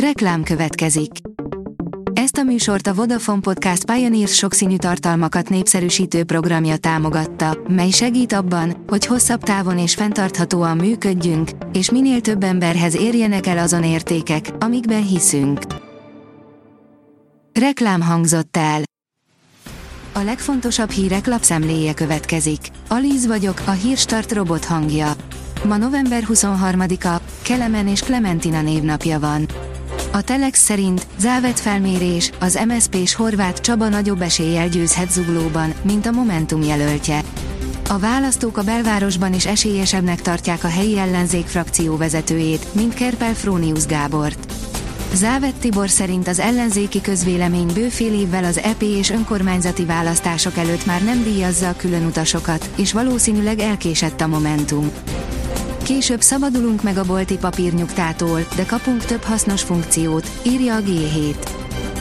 Reklám következik. Ezt a műsort a Vodafone Podcast Pioneers sokszínű tartalmakat népszerűsítő programja támogatta, mely segít abban, hogy hosszabb távon és fenntarthatóan működjünk, és minél több emberhez érjenek el azon értékek, amikben hiszünk. Reklám hangzott el. A legfontosabb hírek lapszemléje következik. Alíz vagyok, a hírstart robot hangja. Ma november 23-a, Kelemen és Clementina névnapja van. A Telex szerint Závet felmérés, az MSP és Horváth Csaba nagyobb eséllyel győzhet zuglóban, mint a Momentum jelöltje. A választók a belvárosban is esélyesebbnek tartják a helyi ellenzék frakció vezetőjét, mint Kerpel Frónius Gábort. Závet Tibor szerint az ellenzéki közvélemény bőfél évvel az EP és önkormányzati választások előtt már nem díjazza a különutasokat, és valószínűleg elkésett a Momentum. Később szabadulunk meg a bolti papírnyugtától, de kapunk több hasznos funkciót, írja a G7.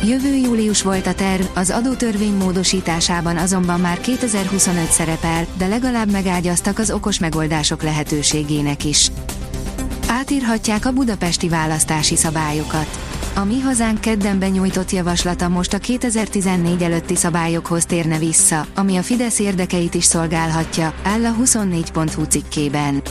Jövő július volt a terv, az adótörvény módosításában azonban már 2025 szerepel, de legalább megágyaztak az okos megoldások lehetőségének is. Átírhatják a budapesti választási szabályokat. A Mi Hazánk kedden benyújtott javaslata most a 2014 előtti szabályokhoz térne vissza, ami a Fidesz érdekeit is szolgálhatja, áll a 24.hu cikkében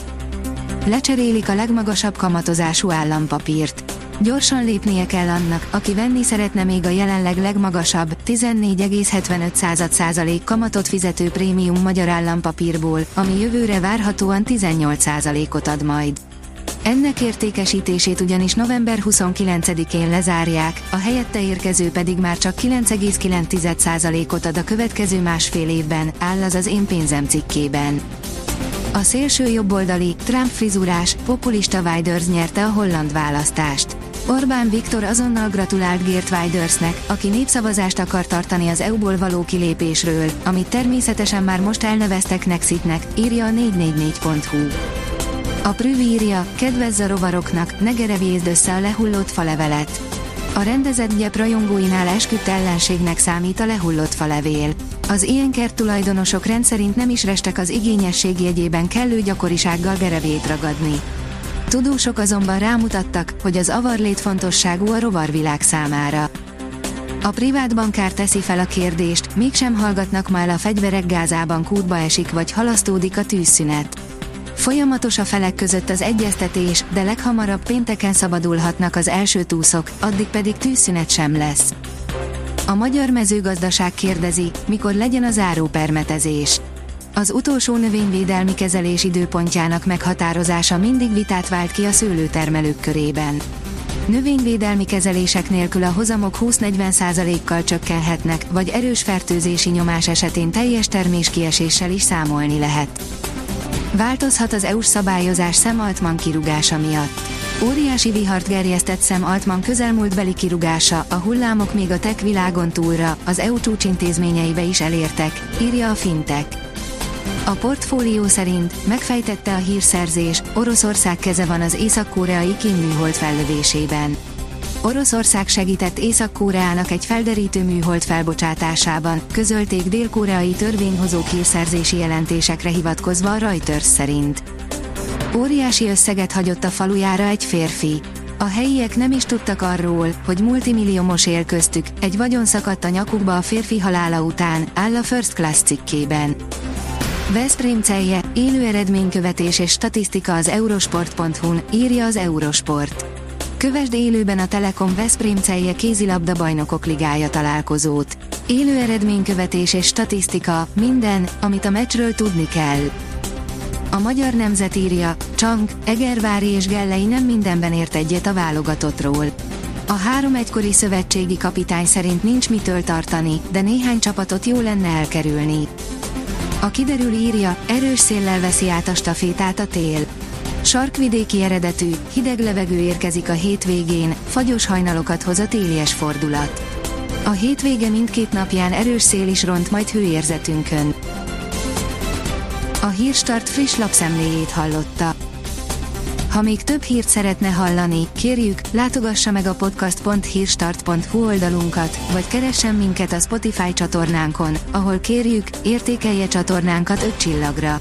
lecserélik a legmagasabb kamatozású állampapírt. Gyorsan lépnie kell annak, aki venni szeretne még a jelenleg legmagasabb, 14,75% kamatot fizető prémium magyar állampapírból, ami jövőre várhatóan 18%-ot ad majd. Ennek értékesítését ugyanis november 29-én lezárják, a helyette érkező pedig már csak 9,9%-ot ad a következő másfél évben, áll az az én pénzem cikkében. A szélső jobboldali, Trump frizurás, populista Widers nyerte a holland választást. Orbán Viktor azonnal gratulált Geert Widersnek, aki népszavazást akar tartani az EU-ból való kilépésről, amit természetesen már most elneveztek Nexitnek, írja a 444.hu. A Prüv írja, kedvezz a rovaroknak, ne gerevjézd össze a lehullott falevelet. A rendezett gyep rajongóinál esküdt ellenségnek számít a lehullott falevél. Az ilyen kert tulajdonosok rendszerint nem is restek az igényesség jegyében kellő gyakorisággal gerevét ragadni. Tudósok azonban rámutattak, hogy az avar fontosságú a rovarvilág számára. A privát bankár teszi fel a kérdést, mégsem hallgatnak már a fegyverek gázában kútba esik vagy halasztódik a tűzszünet. Folyamatos a felek között az egyeztetés, de leghamarabb pénteken szabadulhatnak az első túszok, addig pedig tűzszünet sem lesz. A magyar mezőgazdaság kérdezi, mikor legyen az árópermetezés. Az utolsó növényvédelmi kezelés időpontjának meghatározása mindig vitát vált ki a szőlőtermelők körében. Növényvédelmi kezelések nélkül a hozamok 20-40%-kal csökkenhetnek, vagy erős fertőzési nyomás esetén teljes terméskieséssel is számolni lehet. Változhat az EU-s szabályozás Sam Altman kirugása miatt. Óriási vihart gerjesztett Sam Altman közelmúltbeli kirugása, a hullámok még a tech világon túlra, az EU csúcsintézményeibe is elértek, írja a Fintech. A portfólió szerint megfejtette a hírszerzés, Oroszország keze van az észak-koreai Kim fellövésében. Oroszország segített Észak-Koreának egy felderítő műhold felbocsátásában, közölték dél-koreai törvényhozók hírszerzési jelentésekre hivatkozva a Reuters szerint. Óriási összeget hagyott a falujára egy férfi. A helyiek nem is tudtak arról, hogy multimilliómos él köztük, egy vagyon szakadt a nyakukba a férfi halála után, áll a First Class cikkében. Veszprém celje, élő eredménykövetés és statisztika az eurosport.hu-n, írja az Eurosport. Kövesd élőben a Telekom Veszprém celje kézilabda bajnokok ligája találkozót. Élő eredménykövetés és statisztika, minden, amit a meccsről tudni kell. A magyar nemzet írja, Csang, Egervári és Gellei nem mindenben ért egyet a válogatottról. A három egykori szövetségi kapitány szerint nincs mitől tartani, de néhány csapatot jó lenne elkerülni. A kiderül írja, erős széllel veszi át a stafétát a tél. Sarkvidéki eredetű, hideg levegő érkezik a hétvégén, fagyos hajnalokat hoz a télies fordulat. A hétvége mindkét napján erős szél is ront majd hőérzetünkön. A Hírstart friss lapszemléjét hallotta. Ha még több hírt szeretne hallani, kérjük, látogassa meg a podcast.hírstart.hu oldalunkat, vagy keressen minket a Spotify csatornánkon, ahol kérjük, értékelje csatornánkat 5 csillagra.